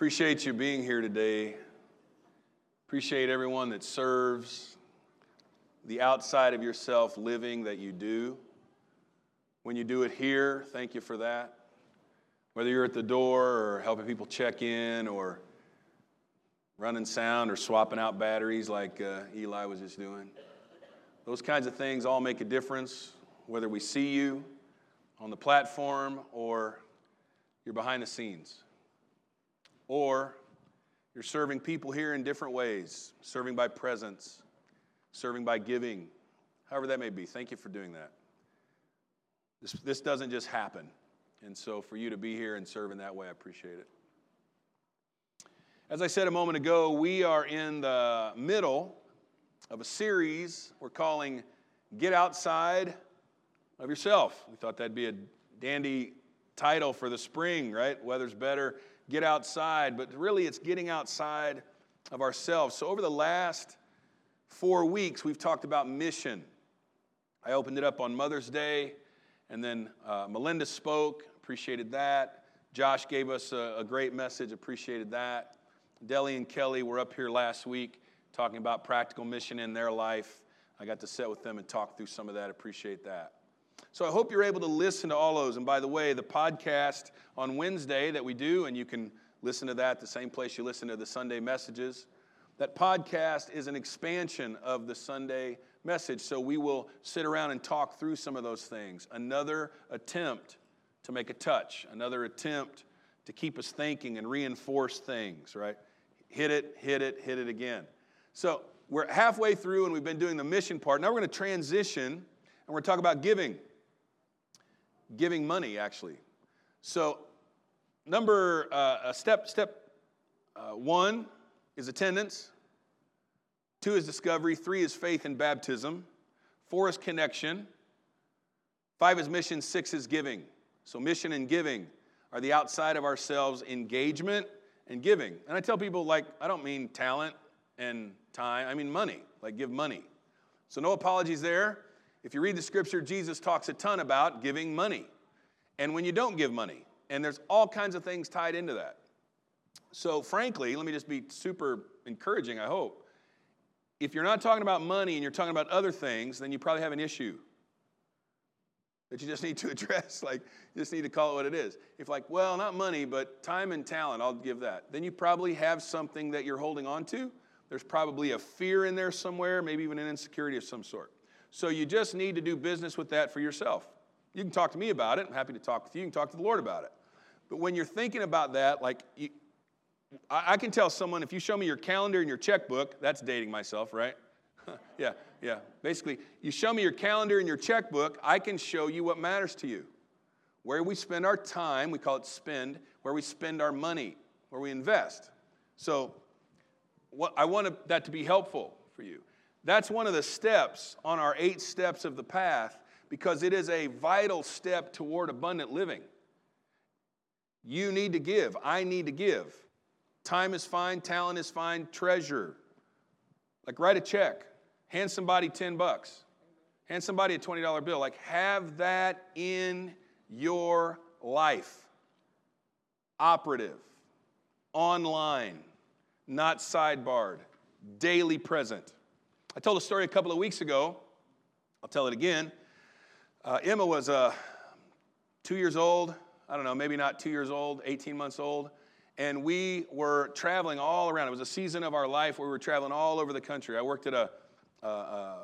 Appreciate you being here today. Appreciate everyone that serves, the outside of yourself living that you do. When you do it here, thank you for that. Whether you're at the door or helping people check in or running sound or swapping out batteries like uh, Eli was just doing. Those kinds of things all make a difference, whether we see you on the platform or you're behind the scenes. Or you're serving people here in different ways, serving by presence, serving by giving, however that may be. Thank you for doing that. This, this doesn't just happen. And so for you to be here and serve in that way, I appreciate it. As I said a moment ago, we are in the middle of a series we're calling Get Outside of Yourself. We thought that'd be a dandy title for the spring, right? Weather's better get outside, but really it's getting outside of ourselves. So, over the last four weeks, we've talked about mission. I opened it up on Mother's Day, and then uh, Melinda spoke, appreciated that. Josh gave us a, a great message, appreciated that. Deli and Kelly were up here last week talking about practical mission in their life. I got to sit with them and talk through some of that, appreciate that. So I hope you're able to listen to all those. And by the way, the podcast on Wednesday that we do, and you can listen to that the same place you listen to the Sunday messages. That podcast is an expansion of the Sunday message. So we will sit around and talk through some of those things. Another attempt to make a touch, another attempt to keep us thinking and reinforce things, right? Hit it, hit it, hit it again. So we're halfway through and we've been doing the mission part. Now we're going to transition and we're going to talk about giving giving money, actually. So, number uh, step step uh, one is attendance. Two is discovery. Three is faith and baptism. Four is connection. Five is mission. Six is giving. So, mission and giving are the outside of ourselves engagement and giving. And I tell people, like, I don't mean talent and time, I mean money, like, give money. So, no apologies there. If you read the scripture, Jesus talks a ton about giving money and when you don't give money. And there's all kinds of things tied into that. So, frankly, let me just be super encouraging, I hope. If you're not talking about money and you're talking about other things, then you probably have an issue that you just need to address. Like, you just need to call it what it is. If, like, well, not money, but time and talent, I'll give that. Then you probably have something that you're holding on to. There's probably a fear in there somewhere, maybe even an insecurity of some sort. So you just need to do business with that for yourself. You can talk to me about it. I'm happy to talk with you. You can talk to the Lord about it. But when you're thinking about that, like, you, I, I can tell someone if you show me your calendar and your checkbook, that's dating myself, right? yeah, yeah. Basically, you show me your calendar and your checkbook, I can show you what matters to you. Where we spend our time, we call it spend, where we spend our money, where we invest. So, what, I want that to be helpful for you. That's one of the steps on our eight steps of the path because it is a vital step toward abundant living. You need to give. I need to give. Time is fine, talent is fine, treasure. Like write a check, hand somebody 10 bucks, hand somebody a $20 bill. Like have that in your life. Operative, online, not sidebarred, daily present. I told a story a couple of weeks ago. I'll tell it again. Uh, Emma was uh, two years old. I don't know, maybe not two years old, 18 months old. And we were traveling all around. It was a season of our life where we were traveling all over the country. I worked at a, a, a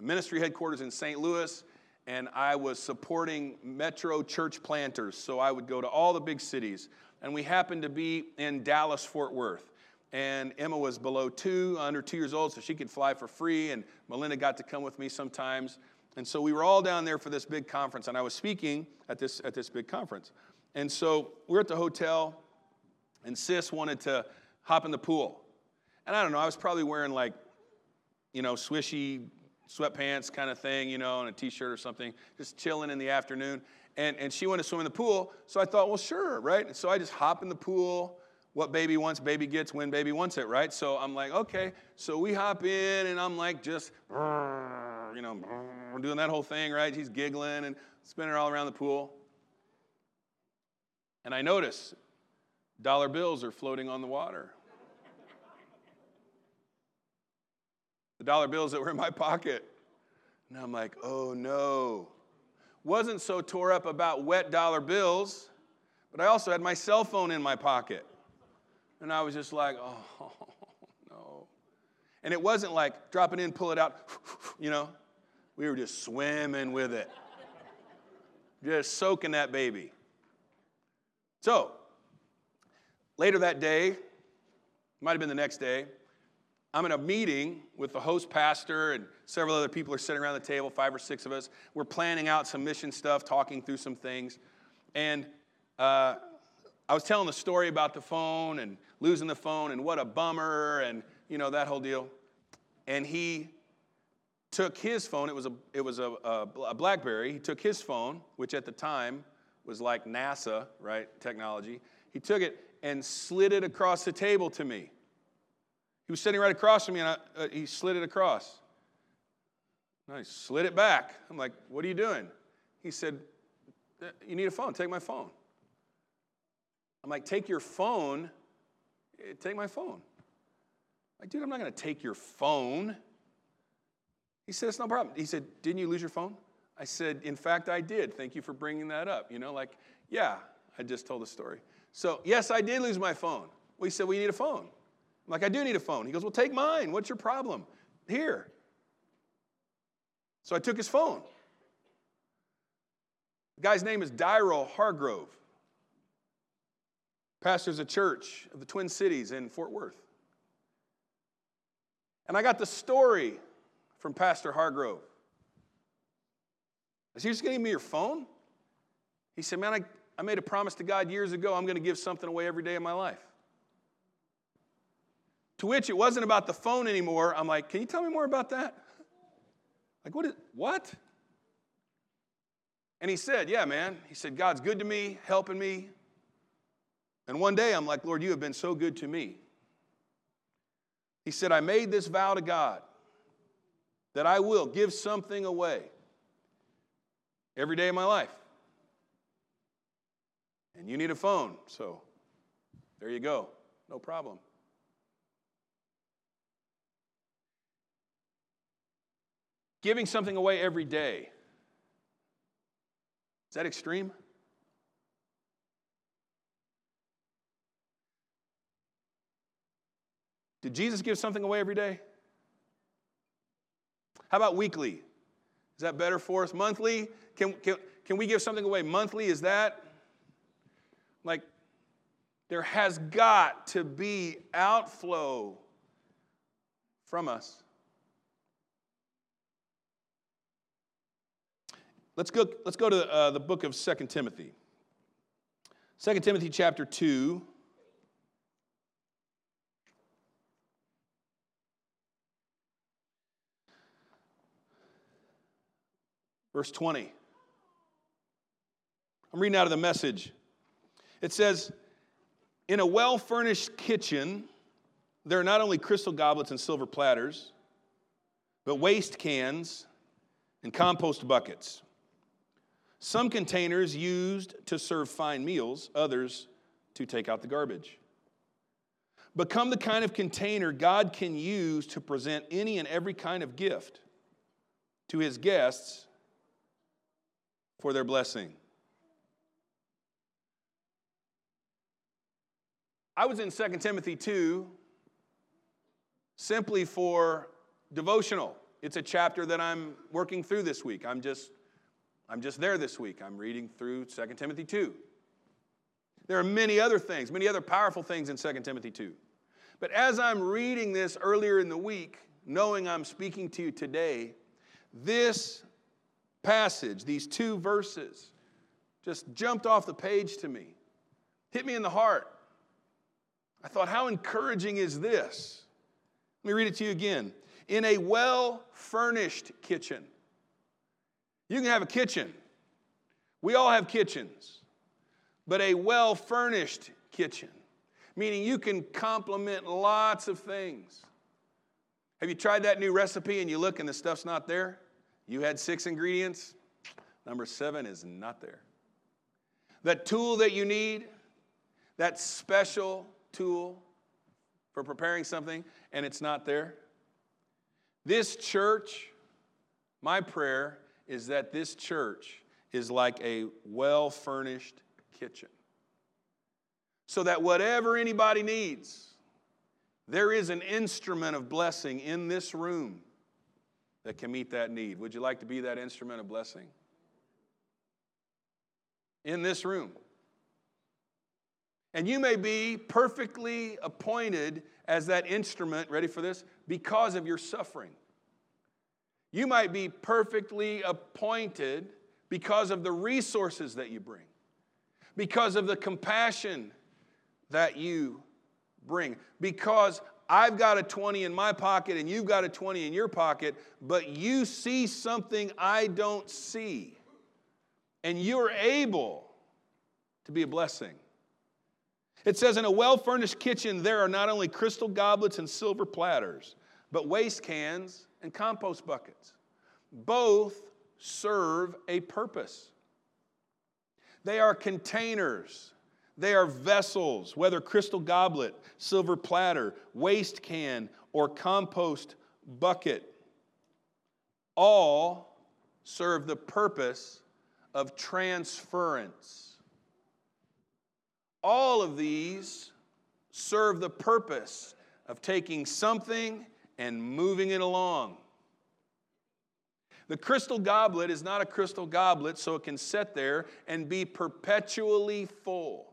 ministry headquarters in St. Louis, and I was supporting metro church planters. So I would go to all the big cities. And we happened to be in Dallas, Fort Worth. And Emma was below two, under two years old, so she could fly for free. And Melinda got to come with me sometimes. And so we were all down there for this big conference, and I was speaking at this, at this big conference. And so we're at the hotel, and Sis wanted to hop in the pool. And I don't know, I was probably wearing like, you know, swishy sweatpants kind of thing, you know, and a t shirt or something, just chilling in the afternoon. And, and she wanted to swim in the pool. So I thought, well, sure, right? And so I just hop in the pool. What baby wants, baby gets when baby wants it, right? So I'm like, okay. So we hop in, and I'm like, just you know, doing that whole thing, right? He's giggling and spinning all around the pool. And I notice Dollar bills are floating on the water. the dollar bills that were in my pocket. And I'm like, oh no. Wasn't so tore up about wet dollar bills, but I also had my cell phone in my pocket. And I was just like, oh no. And it wasn't like drop it in, pull it out, you know. We were just swimming with it, just soaking that baby. So, later that day, might have been the next day, I'm in a meeting with the host pastor and several other people are sitting around the table, five or six of us. We're planning out some mission stuff, talking through some things. And uh, I was telling the story about the phone and losing the phone and what a bummer and, you know, that whole deal. And he took his phone, it was a, it was a, a, Blackberry. He took his phone, which at the time was like NASA, right, technology. He took it and slid it across the table to me. He was sitting right across from me, and I, uh, he slid it across. And I slid it back. I'm like, What are you doing? He said, uh, You need a phone. Take my phone. I'm like, Take your phone. Eh, take my phone. Like, dude, I'm not going to take your phone. He said, It's no problem. He said, Didn't you lose your phone? I said, In fact, I did. Thank you for bringing that up. You know, like, yeah, I just told the story. So, yes, I did lose my phone. He said, Well, you need a phone. I'm like, I do need a phone. He goes, Well, take mine. What's your problem? Here. So I took his phone. The guy's name is Daryl Hargrove. Pastors a church of the Twin Cities in Fort Worth. And I got the story from Pastor Hargrove. I said, You're just going to give me your phone? He said, Man, I, I made a promise to God years ago I'm going to give something away every day of my life. To which it wasn't about the phone anymore. I'm like, can you tell me more about that? Like, what is, what? And he said, yeah, man. He said, God's good to me, helping me. And one day I'm like, Lord, you have been so good to me. He said, I made this vow to God that I will give something away every day of my life. And you need a phone, so there you go. No problem. Giving something away every day. Is that extreme? Did Jesus give something away every day? How about weekly? Is that better for us? Monthly? Can, can, can we give something away monthly? Is that like there has got to be outflow from us? Let's go, let's go to uh, the book of 2 Timothy. 2 Timothy chapter 2. Verse 20. I'm reading out of the message. It says, In a well furnished kitchen, there are not only crystal goblets and silver platters, but waste cans and compost buckets some containers used to serve fine meals, others to take out the garbage. Become the kind of container God can use to present any and every kind of gift to his guests for their blessing. I was in 2 Timothy 2 simply for devotional. It's a chapter that I'm working through this week. I'm just I'm just there this week. I'm reading through 2 Timothy 2. There are many other things, many other powerful things in 2 Timothy 2. But as I'm reading this earlier in the week, knowing I'm speaking to you today, this passage, these two verses, just jumped off the page to me, hit me in the heart. I thought, how encouraging is this? Let me read it to you again. In a well furnished kitchen, you can have a kitchen. We all have kitchens, but a well furnished kitchen, meaning you can complement lots of things. Have you tried that new recipe and you look and the stuff's not there? You had six ingredients, number seven is not there. That tool that you need, that special tool for preparing something and it's not there? This church, my prayer is that this church is like a well furnished kitchen. So that whatever anybody needs, there is an instrument of blessing in this room that can meet that need. Would you like to be that instrument of blessing? In this room. And you may be perfectly appointed as that instrument, ready for this, because of your suffering. You might be perfectly appointed because of the resources that you bring, because of the compassion that you bring, because I've got a 20 in my pocket and you've got a 20 in your pocket, but you see something I don't see. And you're able to be a blessing. It says, in a well furnished kitchen, there are not only crystal goblets and silver platters, but waste cans and compost buckets. Both serve a purpose. They are containers, they are vessels, whether crystal goblet, silver platter, waste can, or compost bucket. All serve the purpose of transference. All of these serve the purpose of taking something and moving it along. The crystal goblet is not a crystal goblet, so it can sit there and be perpetually full.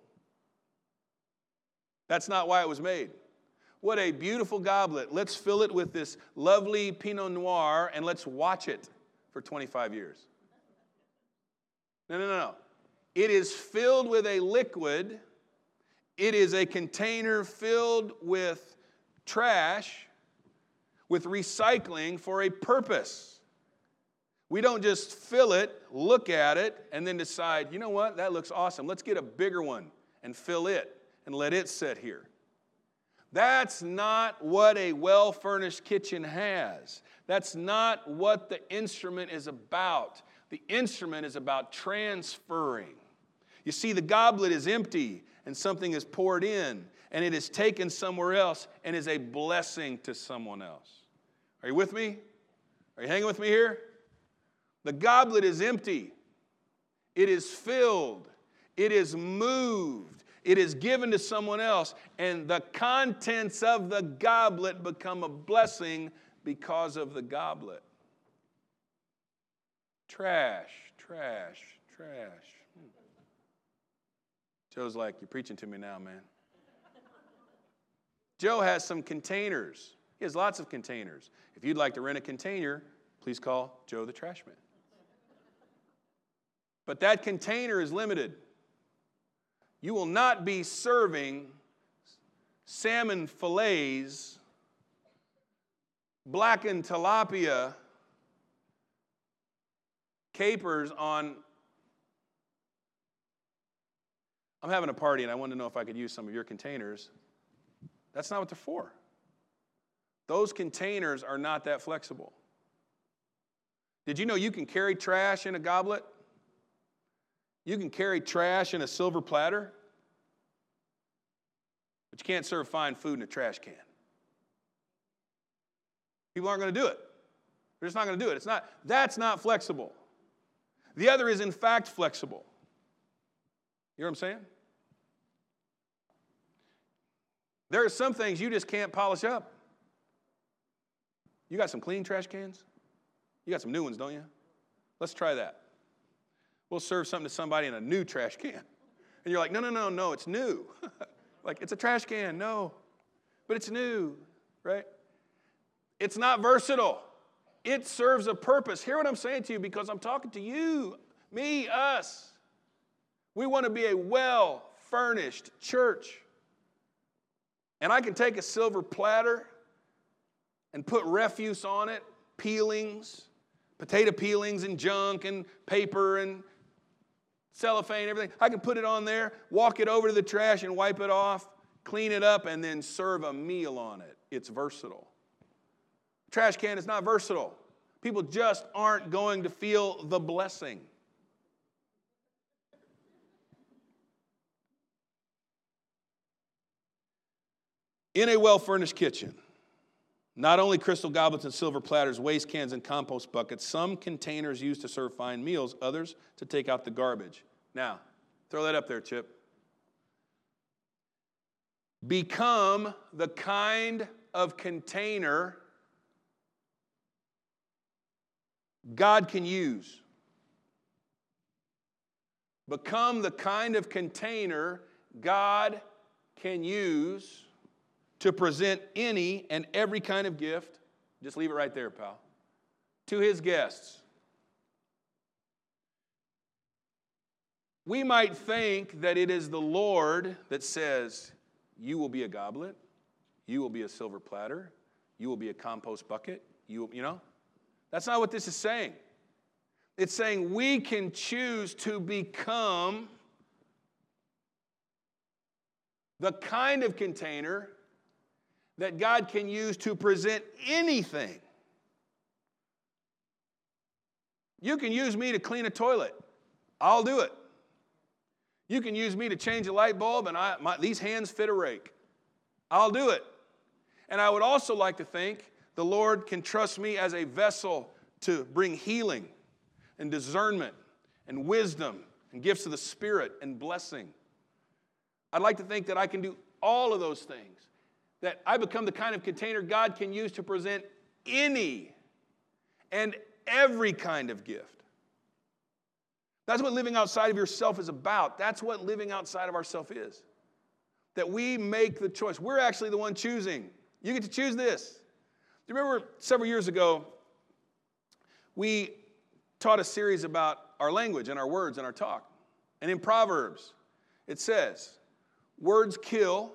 That's not why it was made. What a beautiful goblet. Let's fill it with this lovely Pinot Noir and let's watch it for 25 years. No, no, no, no. It is filled with a liquid, it is a container filled with trash with recycling for a purpose. We don't just fill it, look at it, and then decide, you know what, that looks awesome. Let's get a bigger one and fill it and let it sit here. That's not what a well furnished kitchen has. That's not what the instrument is about. The instrument is about transferring. You see, the goblet is empty and something is poured in and it is taken somewhere else and is a blessing to someone else. Are you with me? Are you hanging with me here? The goblet is empty, it is filled, it is moved, it is given to someone else, and the contents of the goblet become a blessing because of the goblet. Trash, trash, trash. Hmm. Joe's like, You're preaching to me now, man. Joe has some containers. He has lots of containers. If you'd like to rent a container, please call Joe the trash man. But that container is limited. You will not be serving salmon fillets, blackened tilapia, capers on. I'm having a party and I wanted to know if I could use some of your containers. That's not what they're for. Those containers are not that flexible. Did you know you can carry trash in a goblet? You can carry trash in a silver platter, but you can't serve fine food in a trash can. People aren't going to do it. They're just not going to do it. It's not, that's not flexible. The other is, in fact, flexible. You know what I'm saying? There are some things you just can't polish up. You got some clean trash cans? You got some new ones, don't you? Let's try that. We'll serve something to somebody in a new trash can. And you're like, no, no, no, no, it's new. like, it's a trash can, no. But it's new, right? It's not versatile. It serves a purpose. Hear what I'm saying to you because I'm talking to you, me, us. We want to be a well furnished church. And I can take a silver platter and put refuse on it, peelings, potato peelings and junk and paper and cellophane, everything. I can put it on there, walk it over to the trash and wipe it off, clean it up, and then serve a meal on it. It's versatile. Trash can is not versatile. People just aren't going to feel the blessing. In a well furnished kitchen, not only crystal goblets and silver platters, waste cans, and compost buckets, some containers used to serve fine meals, others to take out the garbage. Now, throw that up there, Chip. Become the kind of container God can use. Become the kind of container God can use to present any and every kind of gift. Just leave it right there, pal. To his guests. We might think that it is the Lord that says, You will be a goblet, you will be a silver platter, you will be a compost bucket, you, you know? That's not what this is saying. It's saying we can choose to become the kind of container that God can use to present anything. You can use me to clean a toilet, I'll do it. You can use me to change a light bulb, and I, my, these hands fit a rake. I'll do it. And I would also like to think the Lord can trust me as a vessel to bring healing and discernment and wisdom and gifts of the Spirit and blessing. I'd like to think that I can do all of those things, that I become the kind of container God can use to present any and every kind of gift. That's what living outside of yourself is about. That's what living outside of ourself is. That we make the choice. We're actually the one choosing. You get to choose this. Do you remember several years ago, we taught a series about our language and our words and our talk. And in Proverbs, it says, Words kill,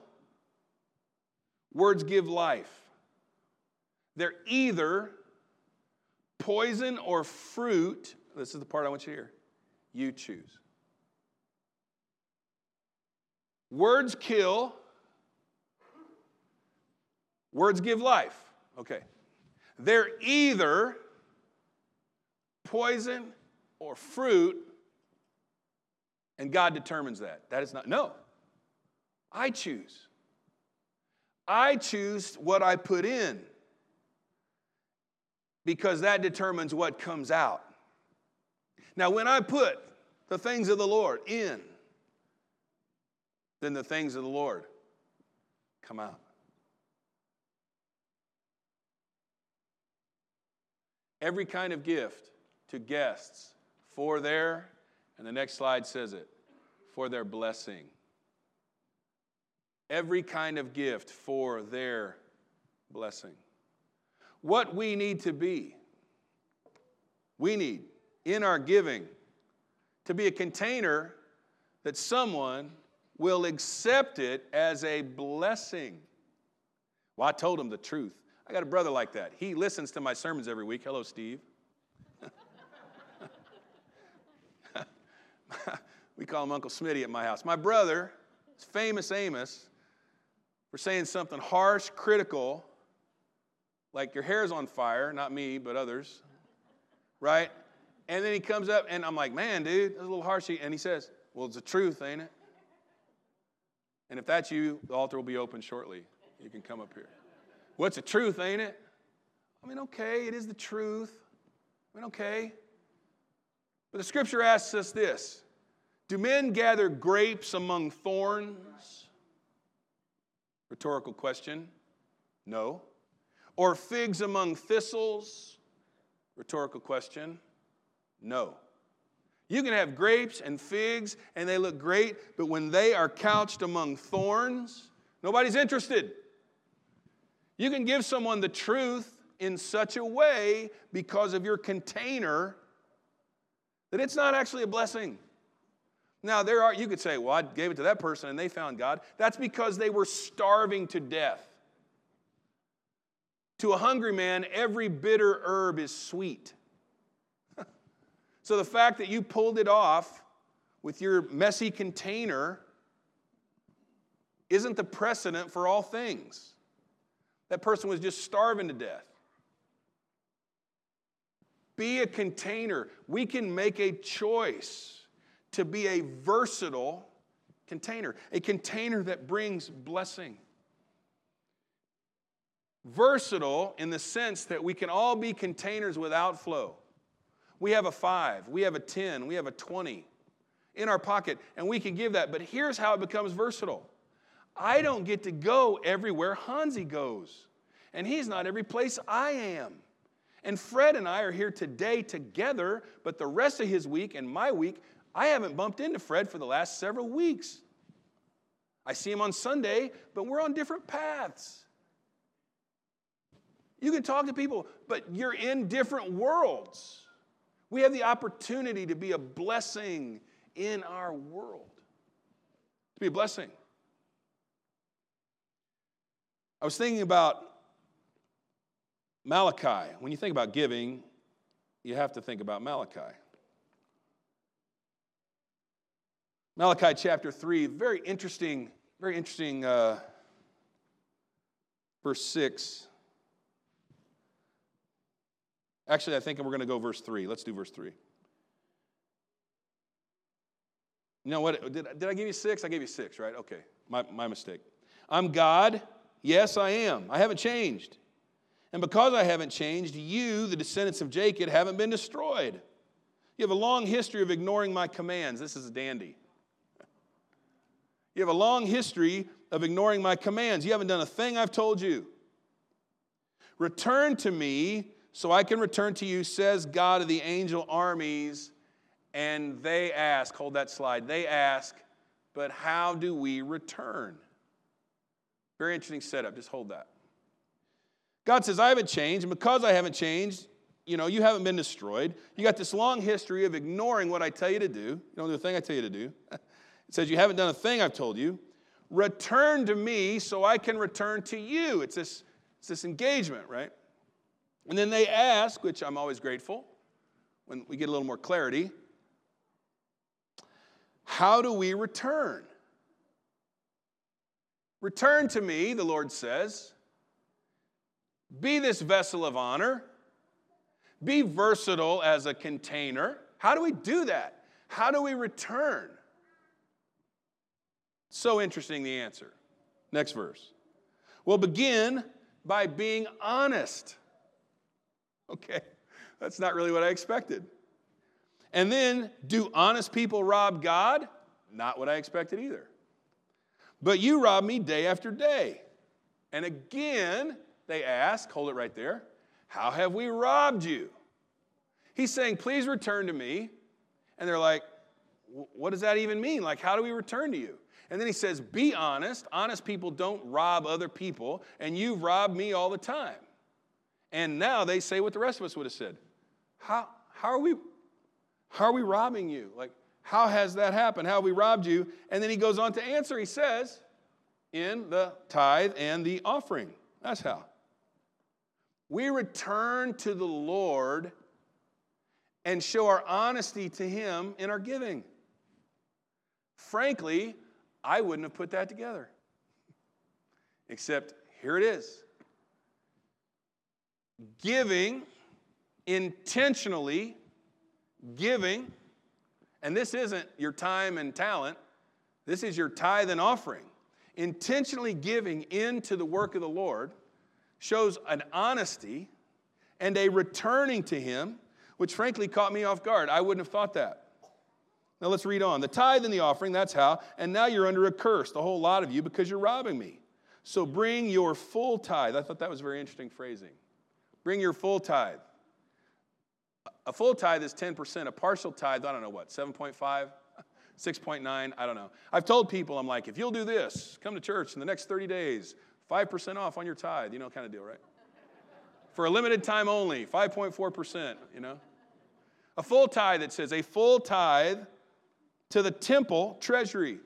words give life. They're either poison or fruit. This is the part I want you to hear. You choose. Words kill, words give life. Okay. They're either poison or fruit, and God determines that. That is not, no. I choose. I choose what I put in because that determines what comes out. Now, when I put the things of the Lord in, then the things of the Lord come out. Every kind of gift to guests for their, and the next slide says it, for their blessing. Every kind of gift for their blessing. What we need to be, we need in our giving to be a container that someone will accept it as a blessing. Well, I told him the truth. I got a brother like that. He listens to my sermons every week. Hello, Steve. we call him Uncle Smitty at my house. My brother, famous Amos, for saying something harsh, critical, like your hair's on fire, not me, but others, right? And then he comes up and I'm like, man, dude, that's a little harsh. And he says, well, it's the truth, ain't it? And if that's you, the altar will be open shortly. You can come up here. What's the truth, ain't it? I mean, okay, it is the truth. I mean, okay. But the scripture asks us this Do men gather grapes among thorns? Rhetorical question. No. Or figs among thistles? Rhetorical question. No. You can have grapes and figs and they look great, but when they are couched among thorns, nobody's interested. You can give someone the truth in such a way because of your container that it's not actually a blessing. Now, there are, you could say, well, I gave it to that person and they found God. That's because they were starving to death. To a hungry man, every bitter herb is sweet. So the fact that you pulled it off with your messy container isn't the precedent for all things. That person was just starving to death. Be a container. We can make a choice to be a versatile container, a container that brings blessing. versatile in the sense that we can all be containers with outflow. We have a five, we have a 10, we have a 20 in our pocket, and we can give that. But here's how it becomes versatile I don't get to go everywhere Hansi goes, and he's not every place I am. And Fred and I are here today together, but the rest of his week and my week, I haven't bumped into Fred for the last several weeks. I see him on Sunday, but we're on different paths. You can talk to people, but you're in different worlds. We have the opportunity to be a blessing in our world, to be a blessing. I was thinking about Malachi. When you think about giving, you have to think about Malachi. Malachi chapter 3, very interesting, very interesting uh, verse 6. Actually, I think we're going to go verse 3. Let's do verse 3. You know what? Did, did I give you six? I gave you six, right? Okay, my, my mistake. I'm God. Yes, I am. I haven't changed. And because I haven't changed, you, the descendants of Jacob, haven't been destroyed. You have a long history of ignoring my commands. This is a dandy. You have a long history of ignoring my commands. You haven't done a thing I've told you. Return to me so I can return to you, says God of the angel armies. And they ask, hold that slide, they ask, but how do we return? Very interesting setup. Just hold that. God says, I haven't changed, and because I haven't changed, you know, you haven't been destroyed. You got this long history of ignoring what I tell you to do. You don't do the thing I tell you to do. It says, You haven't done a thing I've told you. Return to me so I can return to you. It's this, it's this engagement, right? And then they ask, which I'm always grateful when we get a little more clarity how do we return? Return to me, the Lord says. Be this vessel of honor. Be versatile as a container. How do we do that? How do we return? So interesting, the answer. Next verse. We'll begin by being honest. Okay, that's not really what I expected. And then, do honest people rob God? Not what I expected either. But you rob me day after day. And again, they ask, hold it right there, how have we robbed you? He's saying, please return to me. And they're like, what does that even mean? Like, how do we return to you? And then he says, be honest. Honest people don't rob other people, and you've robbed me all the time. And now they say what the rest of us would have said. How, how, are, we, how are we robbing you? Like, how has that happened? How have we robbed you? And then he goes on to answer. He says, in the tithe and the offering. That's how. We return to the Lord and show our honesty to Him in our giving. Frankly, I wouldn't have put that together. Except here it is giving, intentionally giving, and this isn't your time and talent, this is your tithe and offering. Intentionally giving into the work of the Lord shows an honesty and a returning to Him, which frankly caught me off guard. I wouldn't have thought that. Now let's read on. The tithe and the offering, that's how. And now you're under a curse, the whole lot of you, because you're robbing me. So bring your full tithe. I thought that was very interesting phrasing. Bring your full tithe. A full tithe is 10%. A partial tithe, I don't know what, 7.5, 6.9, I don't know. I've told people, I'm like, if you'll do this, come to church in the next 30 days, 5% off on your tithe, you know, kind of deal, right? For a limited time only, 5.4%, you know? A full tithe, it says, a full tithe to the temple treasury.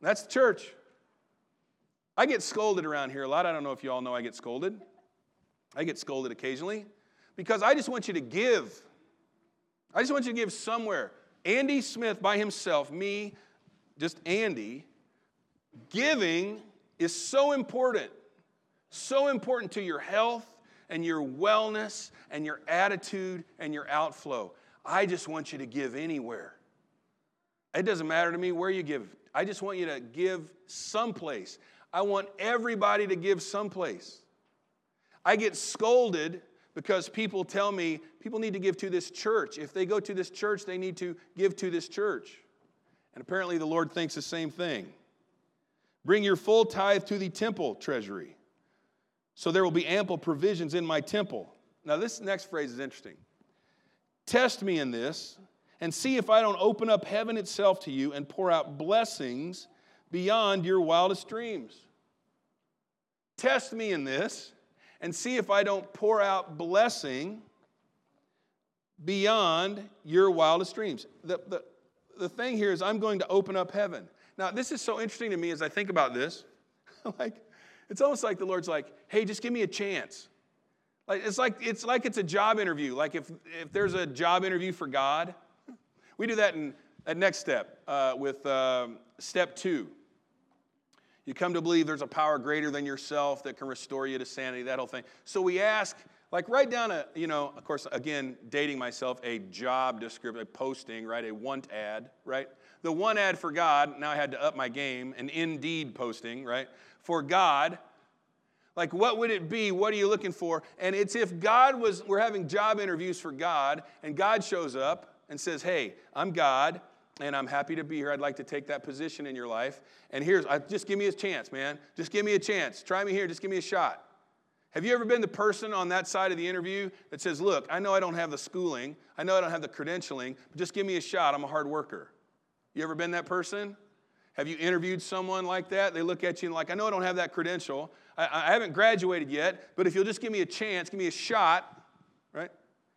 That's the church. I get scolded around here a lot. I don't know if you all know I get scolded. I get scolded occasionally because I just want you to give. I just want you to give somewhere. Andy Smith by himself, me, just Andy, giving is so important, so important to your health and your wellness and your attitude and your outflow. I just want you to give anywhere. It doesn't matter to me where you give. I just want you to give someplace. I want everybody to give someplace. I get scolded because people tell me people need to give to this church. If they go to this church, they need to give to this church. And apparently, the Lord thinks the same thing. Bring your full tithe to the temple treasury, so there will be ample provisions in my temple. Now, this next phrase is interesting. Test me in this and see if I don't open up heaven itself to you and pour out blessings beyond your wildest dreams. Test me in this and see if I don't pour out blessing beyond your wildest dreams. The, the, the thing here is, I'm going to open up heaven. Now, this is so interesting to me as I think about this. like, it's almost like the Lord's like, hey, just give me a chance. Like, it's like it's like it's a job interview. Like if, if there's a job interview for God, we do that in at next step uh, with um, step two. You come to believe there's a power greater than yourself that can restore you to sanity, that whole thing. So we ask, like, write down a, you know, of course, again, dating myself, a job description, a posting, right? A want ad, right? The one ad for God, now I had to up my game, an Indeed posting, right? For God, like, what would it be? What are you looking for? And it's if God was, we're having job interviews for God, and God shows up and says, Hey, I'm God, and I'm happy to be here. I'd like to take that position in your life. And here's, I, just give me a chance, man. Just give me a chance. Try me here. Just give me a shot. Have you ever been the person on that side of the interview that says, Look, I know I don't have the schooling, I know I don't have the credentialing, but just give me a shot. I'm a hard worker. You ever been that person? Have you interviewed someone like that? They look at you and like, I know I don't have that credential. I, I haven't graduated yet, but if you'll just give me a chance, give me a shot, right?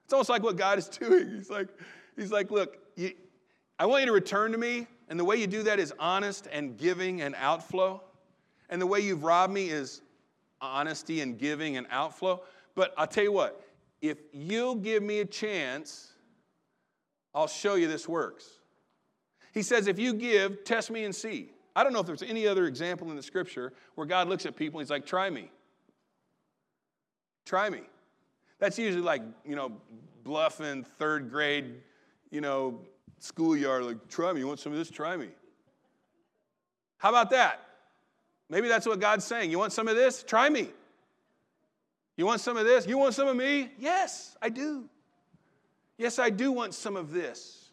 It's almost like what God is doing. He's like, He's like, look, you, I want you to return to me, and the way you do that is honest and giving and outflow. And the way you've robbed me is honesty and giving and outflow. But I'll tell you what, if you'll give me a chance, I'll show you this works. He says, if you give, test me and see. I don't know if there's any other example in the scripture where God looks at people and he's like, try me. Try me. That's usually like, you know, bluffing third grade, you know, schoolyard, like, try me. You want some of this? Try me. How about that? Maybe that's what God's saying. You want some of this? Try me. You want some of this? You want some of me? Yes, I do. Yes, I do want some of this.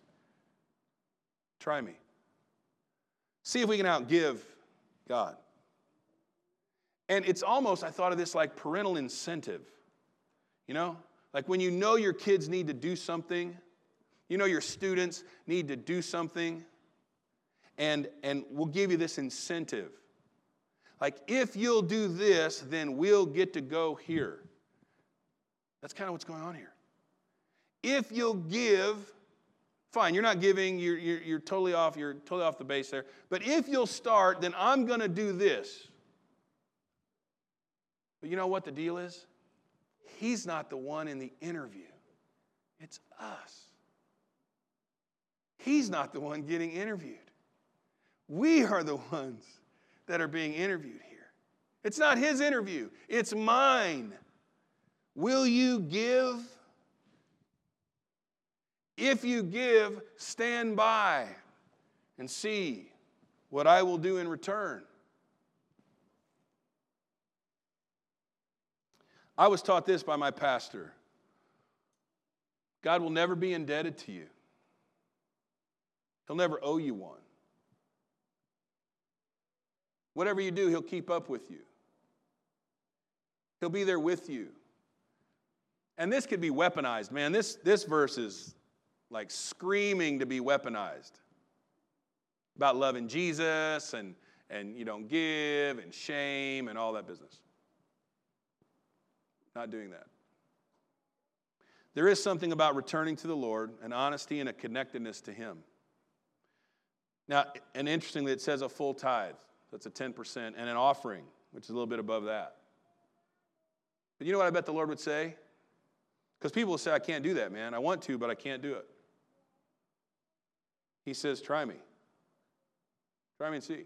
Try me. See if we can outgive God. And it's almost, I thought of this like parental incentive. You know, like when you know your kids need to do something you know, your students need to do something, and, and we'll give you this incentive. Like, if you'll do this, then we'll get to go here. That's kind of what's going on here. If you'll give, fine, you're not giving, you're, you're, you're totally off, you're totally off the base there. But if you'll start, then I'm going to do this. But you know what the deal is? He's not the one in the interview, it's us. He's not the one getting interviewed. We are the ones that are being interviewed here. It's not his interview, it's mine. Will you give? If you give, stand by and see what I will do in return. I was taught this by my pastor God will never be indebted to you. He'll never owe you one. Whatever you do, He'll keep up with you. He'll be there with you. And this could be weaponized, man. This, this verse is like screaming to be weaponized about loving Jesus and, and you don't give and shame and all that business. Not doing that. There is something about returning to the Lord, an honesty and a connectedness to Him. Now, and interestingly, it says a full tithe. That's a 10%, and an offering, which is a little bit above that. But you know what I bet the Lord would say? Because people will say, I can't do that, man. I want to, but I can't do it. He says, Try me. Try me and see.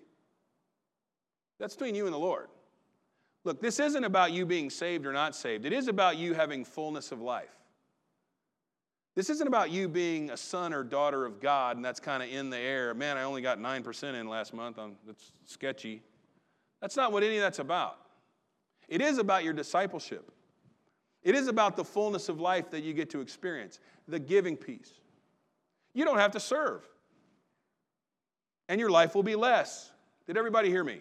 That's between you and the Lord. Look, this isn't about you being saved or not saved, it is about you having fullness of life. This isn't about you being a son or daughter of God, and that's kind of in the air. Man, I only got 9% in last month. I'm, that's sketchy. That's not what any of that's about. It is about your discipleship. It is about the fullness of life that you get to experience, the giving piece. You don't have to serve, and your life will be less. Did everybody hear me?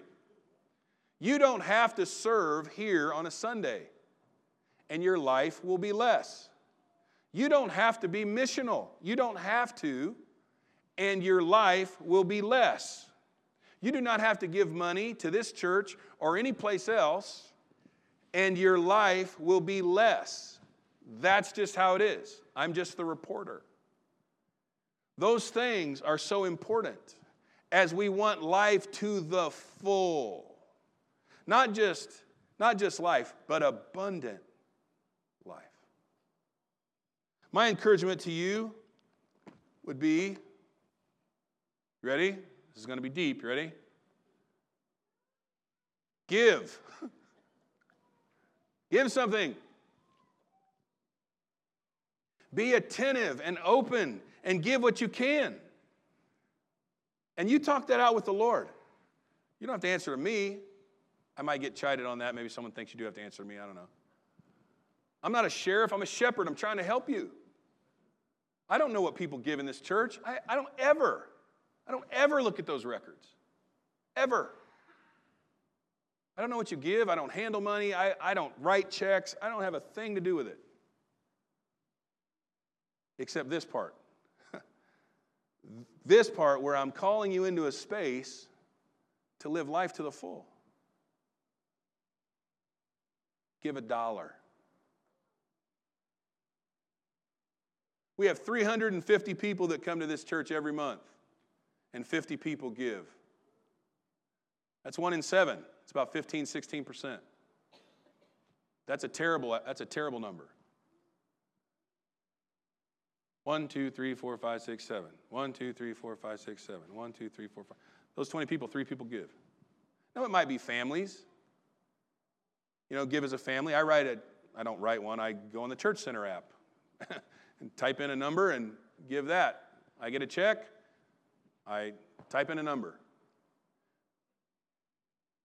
You don't have to serve here on a Sunday, and your life will be less. You don't have to be missional. You don't have to, and your life will be less. You do not have to give money to this church or any place else, and your life will be less. That's just how it is. I'm just the reporter. Those things are so important as we want life to the full. Not just, not just life, but abundant life. My encouragement to you would be ready? This is going to be deep. You ready? Give. Give something. Be attentive and open and give what you can. And you talk that out with the Lord. You don't have to answer to me. I might get chided on that. Maybe someone thinks you do have to answer to me. I don't know. I'm not a sheriff, I'm a shepherd. I'm trying to help you. I don't know what people give in this church. I, I don't ever, I don't ever look at those records. Ever. I don't know what you give. I don't handle money. I, I don't write checks. I don't have a thing to do with it. Except this part. this part where I'm calling you into a space to live life to the full. Give a dollar. We have 350 people that come to this church every month, and 50 people give. That's one in seven. It's about 15, 16%. That's a terrible, that's a terrible number. One, two, three, four, five, six, seven. One, two, three, four, five, six, seven. One, two, three, four, five. Those 20 people, three people give. Now, it might be families. You know, give as a family. I write it, I don't write one, I go on the Church Center app and type in a number and give that. I get a check, I type in a number.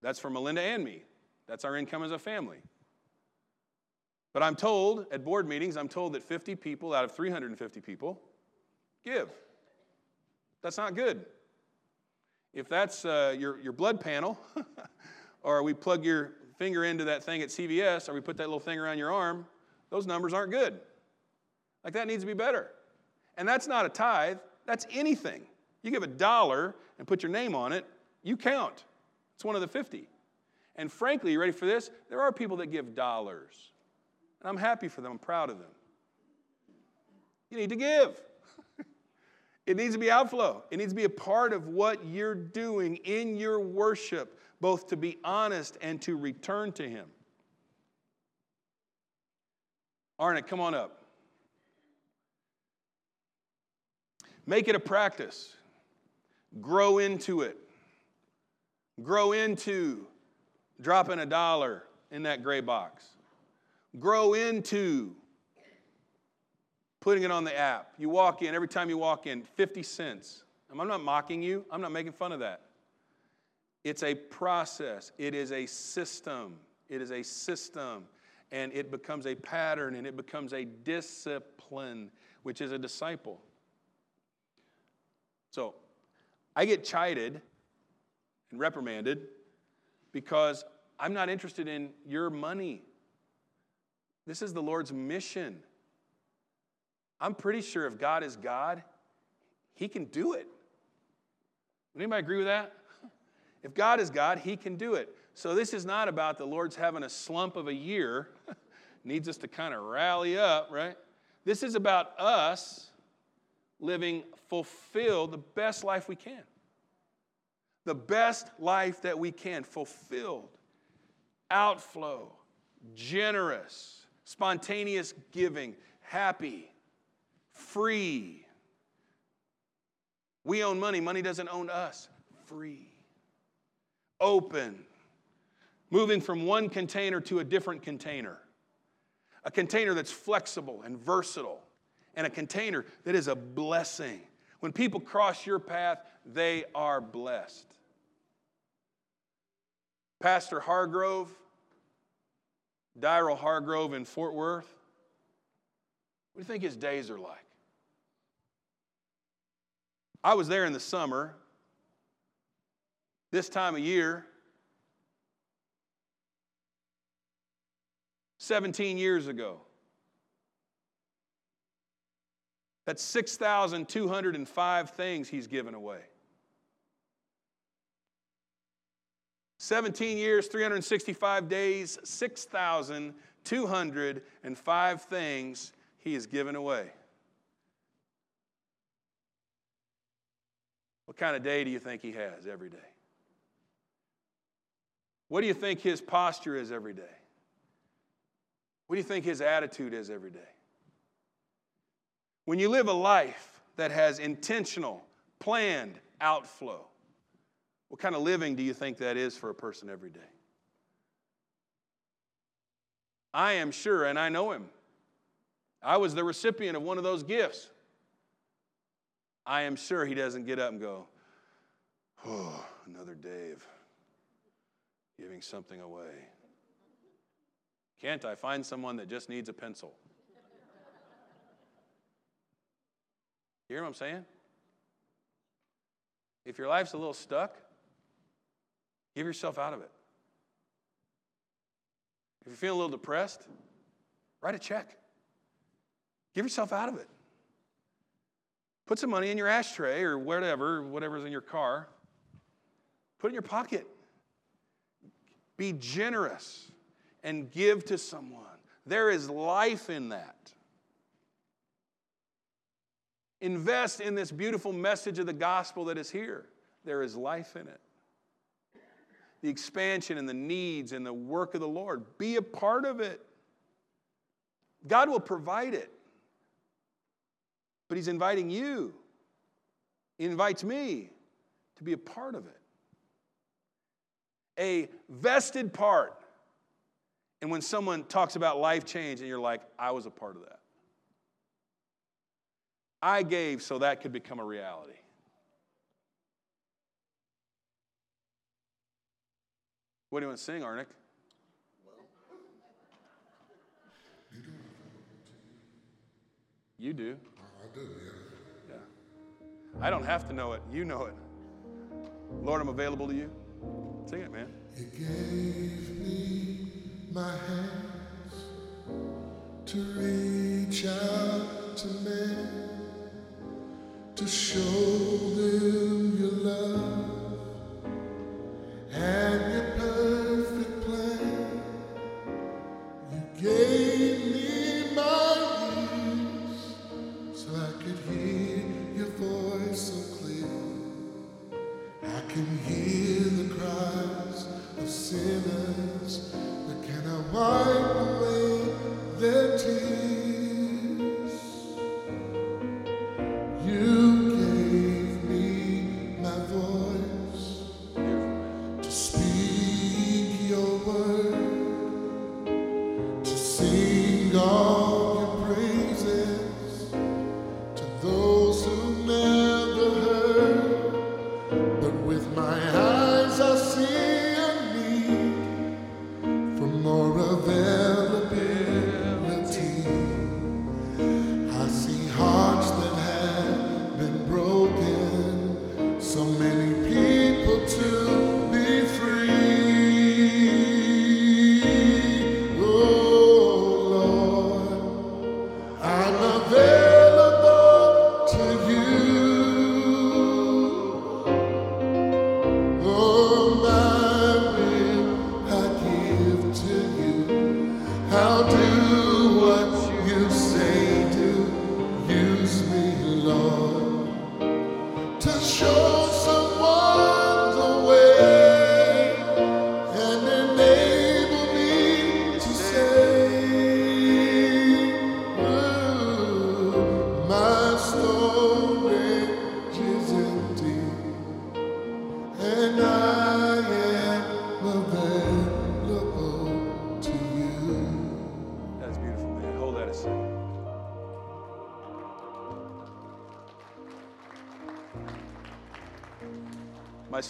That's for Melinda and me. That's our income as a family. But I'm told at board meetings, I'm told that 50 people out of 350 people give. That's not good. If that's uh, your, your blood panel, or we plug your finger into that thing at CVS, or we put that little thing around your arm, those numbers aren't good. Like that needs to be better. And that's not a tithe, that's anything. You give a dollar and put your name on it, you count. It's one of the 50. And frankly, you ready for this? There are people that give dollars. And I'm happy for them, I'm proud of them. You need to give. it needs to be outflow. It needs to be a part of what you're doing in your worship, both to be honest and to return to Him. Arnett, come on up. Make it a practice. Grow into it grow into dropping a dollar in that gray box, grow into putting it on the app. You walk in, every time you walk in, 50 cents. I'm not mocking you, I'm not making fun of that. It's a process, it is a system. It is a system, and it becomes a pattern and it becomes a discipline, which is a disciple. So I get chided and reprimanded because I'm not interested in your money. This is the Lord's mission. I'm pretty sure if God is God, He can do it. Would anybody agree with that? If God is God, He can do it. So this is not about the Lord's having a slump of a year, needs us to kind of rally up, right? This is about us living fulfilled the best life we can the best life that we can, fulfilled, outflow, generous, spontaneous giving, happy, free. We own money, money doesn't own us. Free, open, moving from one container to a different container. A container that's flexible and versatile, and a container that is a blessing. When people cross your path, they are blessed. Pastor Hargrove Daryl Hargrove in Fort Worth? What do you think his days are like? I was there in the summer, this time of year, 17 years ago. That's 6,205 things he's given away. 17 years, 365 days, 6,205 things he has given away. What kind of day do you think he has every day? What do you think his posture is every day? What do you think his attitude is every day? When you live a life that has intentional, planned outflow, what kind of living do you think that is for a person every day? I am sure, and I know him. I was the recipient of one of those gifts. I am sure he doesn't get up and go, Oh, another day of giving something away. Can't I find someone that just needs a pencil? You hear what I'm saying? If your life's a little stuck, give yourself out of it. If you're feeling a little depressed, write a check. Give yourself out of it. Put some money in your ashtray or whatever, whatever's in your car. Put it in your pocket. Be generous and give to someone. There is life in that. Invest in this beautiful message of the gospel that is here. There is life in it. The expansion and the needs and the work of the Lord. Be a part of it. God will provide it. But He's inviting you, He invites me to be a part of it. A vested part. And when someone talks about life change and you're like, I was a part of that. I gave so that could become a reality. What do you want to sing, Arnick? You do. I do, yeah. Yeah. I don't have to know it. You know it. Lord, I'm available to you. Sing it, man. He gave me my hands to reach out to men, to show them your love. And your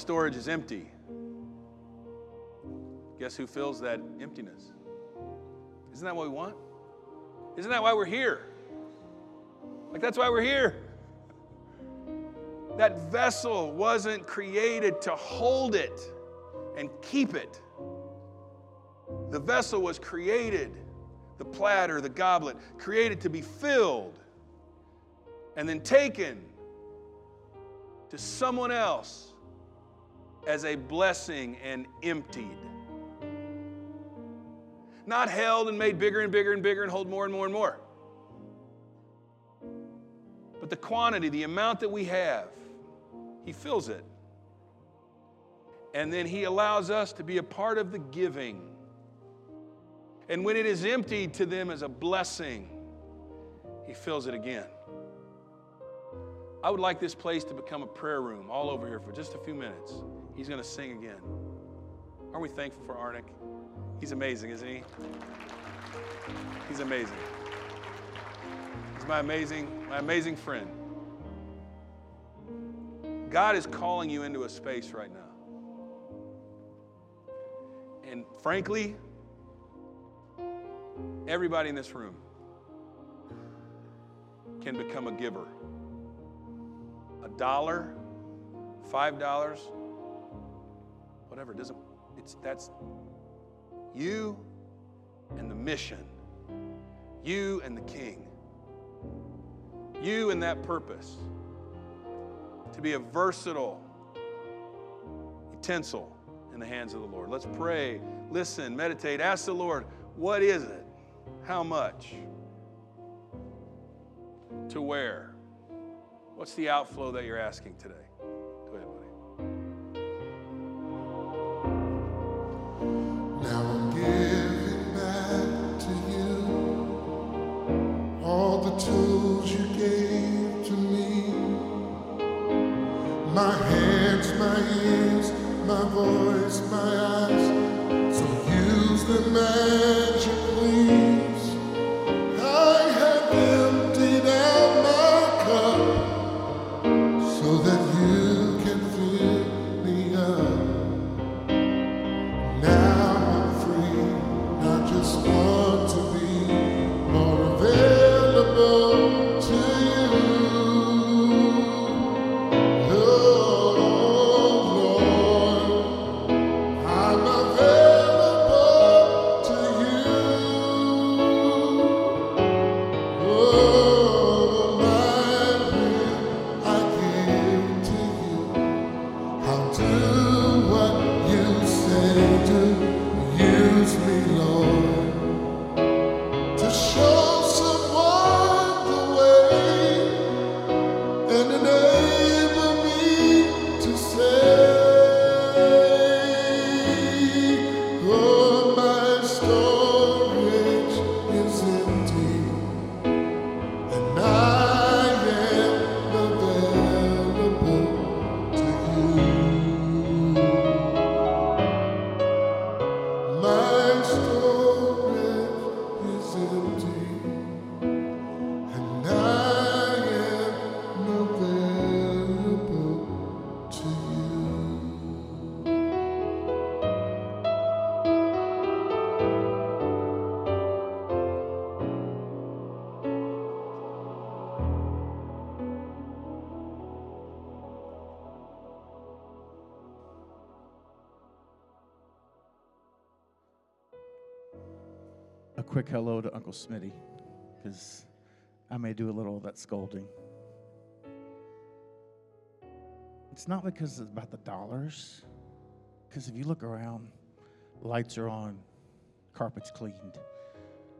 storage is empty. Guess who fills that emptiness? Isn't that what we want? Isn't that why we're here? Like, that's why we're here. That vessel wasn't created to hold it and keep it. The vessel was created, the platter, the goblet, created to be filled and then taken to someone else as a blessing and emptied. Not held and made bigger and bigger and bigger and hold more and more and more. But the quantity, the amount that we have, He fills it. And then He allows us to be a part of the giving. And when it is emptied to them as a blessing, He fills it again. I would like this place to become a prayer room all over here for just a few minutes. He's going to sing again. Aren't we thankful for Arnick? He's amazing, isn't he? He's amazing. He's my amazing, my amazing friend. God is calling you into a space right now. And frankly, everybody in this room can become a giver a dollar, five dollars, whatever. It doesn't. It's that's you and the mission, you and the King, you and that purpose to be a versatile utensil in the hands of the Lord. Let's pray, listen, meditate, ask the Lord, what is it? How much? To where? What's the outflow that you're asking today? My hands, my ears, my voice, my eyes. Quick hello to Uncle Smitty, because I may do a little of that scolding. It's not because it's about the dollars, because if you look around, lights are on, carpet's cleaned.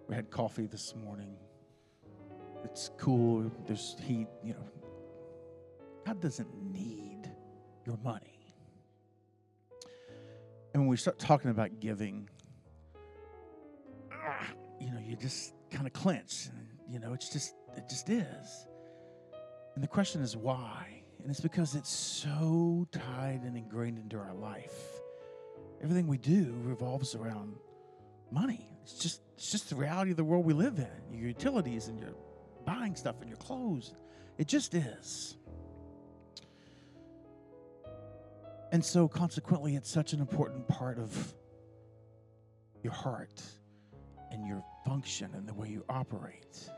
We had coffee this morning. It's cool. There's heat. You know, God doesn't need your money. And when we start talking about giving, you know, you just kind of clench. And, you know, it's just, it just is. And the question is why? And it's because it's so tied and ingrained into our life. Everything we do revolves around money. It's just, it's just the reality of the world we live in. Your utilities and your buying stuff and your clothes. It just is. And so, consequently, it's such an important part of your heart and your function and the way you operate.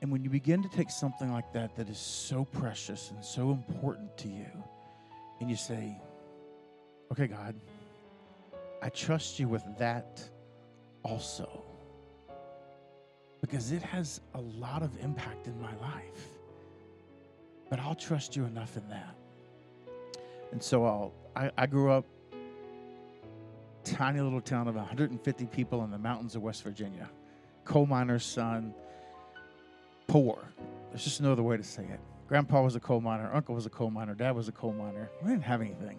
And when you begin to take something like that, that is so precious and so important to you, and you say, Okay, God, I trust you with that also. Because it has a lot of impact in my life. But I'll trust you enough in that. And so I'll, I, I grew up tiny little town of 150 people in the mountains of West Virginia. Coal miner's son, poor. There's just no other way to say it. Grandpa was a coal miner, uncle was a coal miner, dad was a coal miner. We didn't have anything.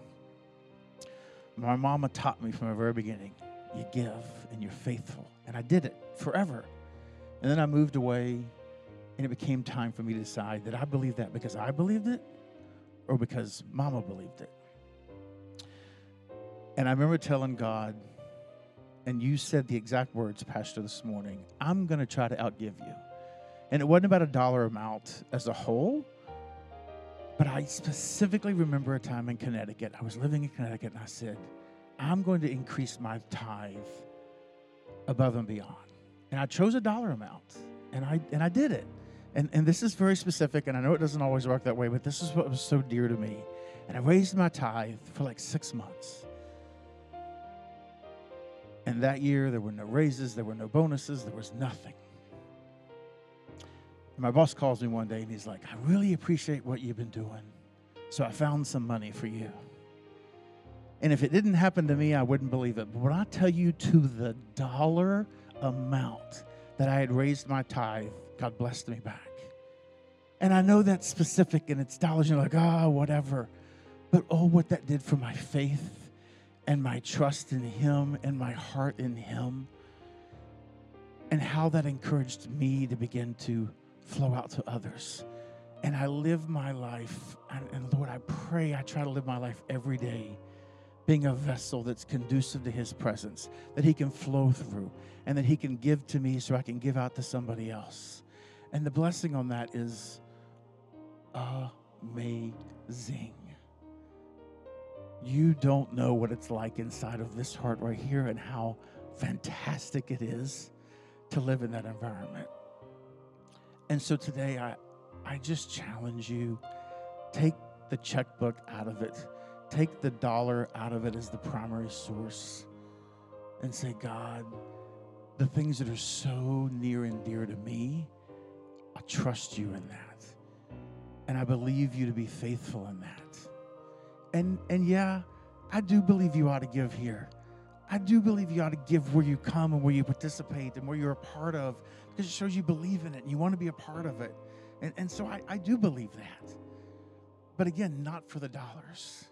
My mama taught me from the very beginning you give and you're faithful. And I did it forever. And then I moved away, and it became time for me to decide that I believed that because I believed it or because mama believed it. And I remember telling God, and you said the exact words, Pastor, this morning I'm going to try to outgive you. And it wasn't about a dollar amount as a whole, but I specifically remember a time in Connecticut. I was living in Connecticut and I said, I'm going to increase my tithe above and beyond. And I chose a dollar amount and I and I did it. And and this is very specific and I know it doesn't always work that way, but this is what was so dear to me. And I raised my tithe for like 6 months. And that year there were no raises, there were no bonuses, there was nothing. My boss calls me one day and he's like, I really appreciate what you've been doing. So I found some money for you. And if it didn't happen to me, I wouldn't believe it. But when I tell you to the dollar amount that I had raised my tithe, God blessed me back. And I know that's specific and it's dollars. You're like, ah, oh, whatever. But oh, what that did for my faith and my trust in Him and my heart in Him, and how that encouraged me to begin to flow out to others. And I live my life, and, and, Lord, I pray I try to live my life every day being a vessel that's conducive to His presence, that He can flow through, and that He can give to me so I can give out to somebody else. And the blessing on that is amazing. You don't know what it's like inside of this heart right here and how fantastic it is to live in that environment. And so today, I, I just challenge you take the checkbook out of it, take the dollar out of it as the primary source, and say, God, the things that are so near and dear to me, I trust you in that. And I believe you to be faithful in that. And and yeah, I do believe you ought to give here. I do believe you ought to give where you come and where you participate and where you're a part of because it shows you believe in it and you want to be a part of it. And, and so I, I do believe that. But again, not for the dollars,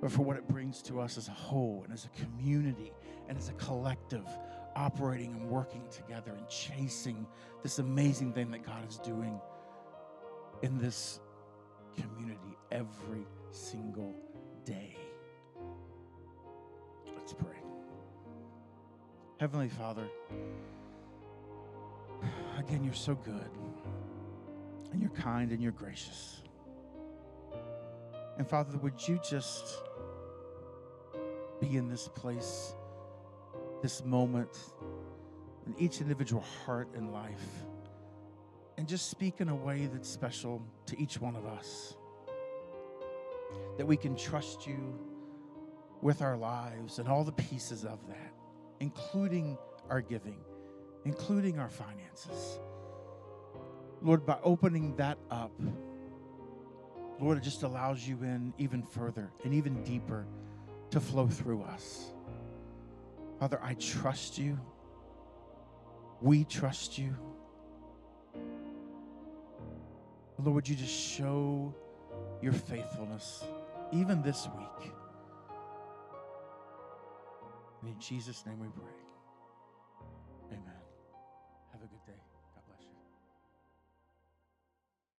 but for what it brings to us as a whole and as a community and as a collective operating and working together and chasing this amazing thing that God is doing in this community every single day. Let's pray. Heavenly Father, again, you're so good, and you're kind, and you're gracious. And Father, would you just be in this place, this moment, in each individual heart and life, and just speak in a way that's special to each one of us? That we can trust you with our lives and all the pieces of that, including our giving including our finances. Lord, by opening that up, Lord, it just allows you in even further and even deeper to flow through us. Father, I trust you. We trust you. Lord, would you just show your faithfulness even this week? And in Jesus' name we pray.